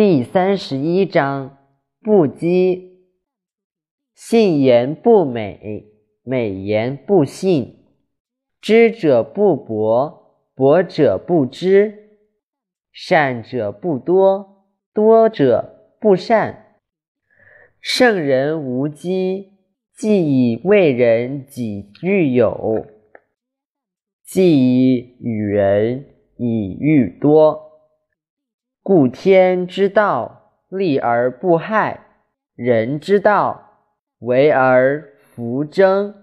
第三十一章不羁。信言不美，美言不信。知者不博，博者不知。善者不多，多者不善。圣人无羁，既以为人己欲有，既以与人以欲多。故天之道，利而不害；人之道，为而弗争。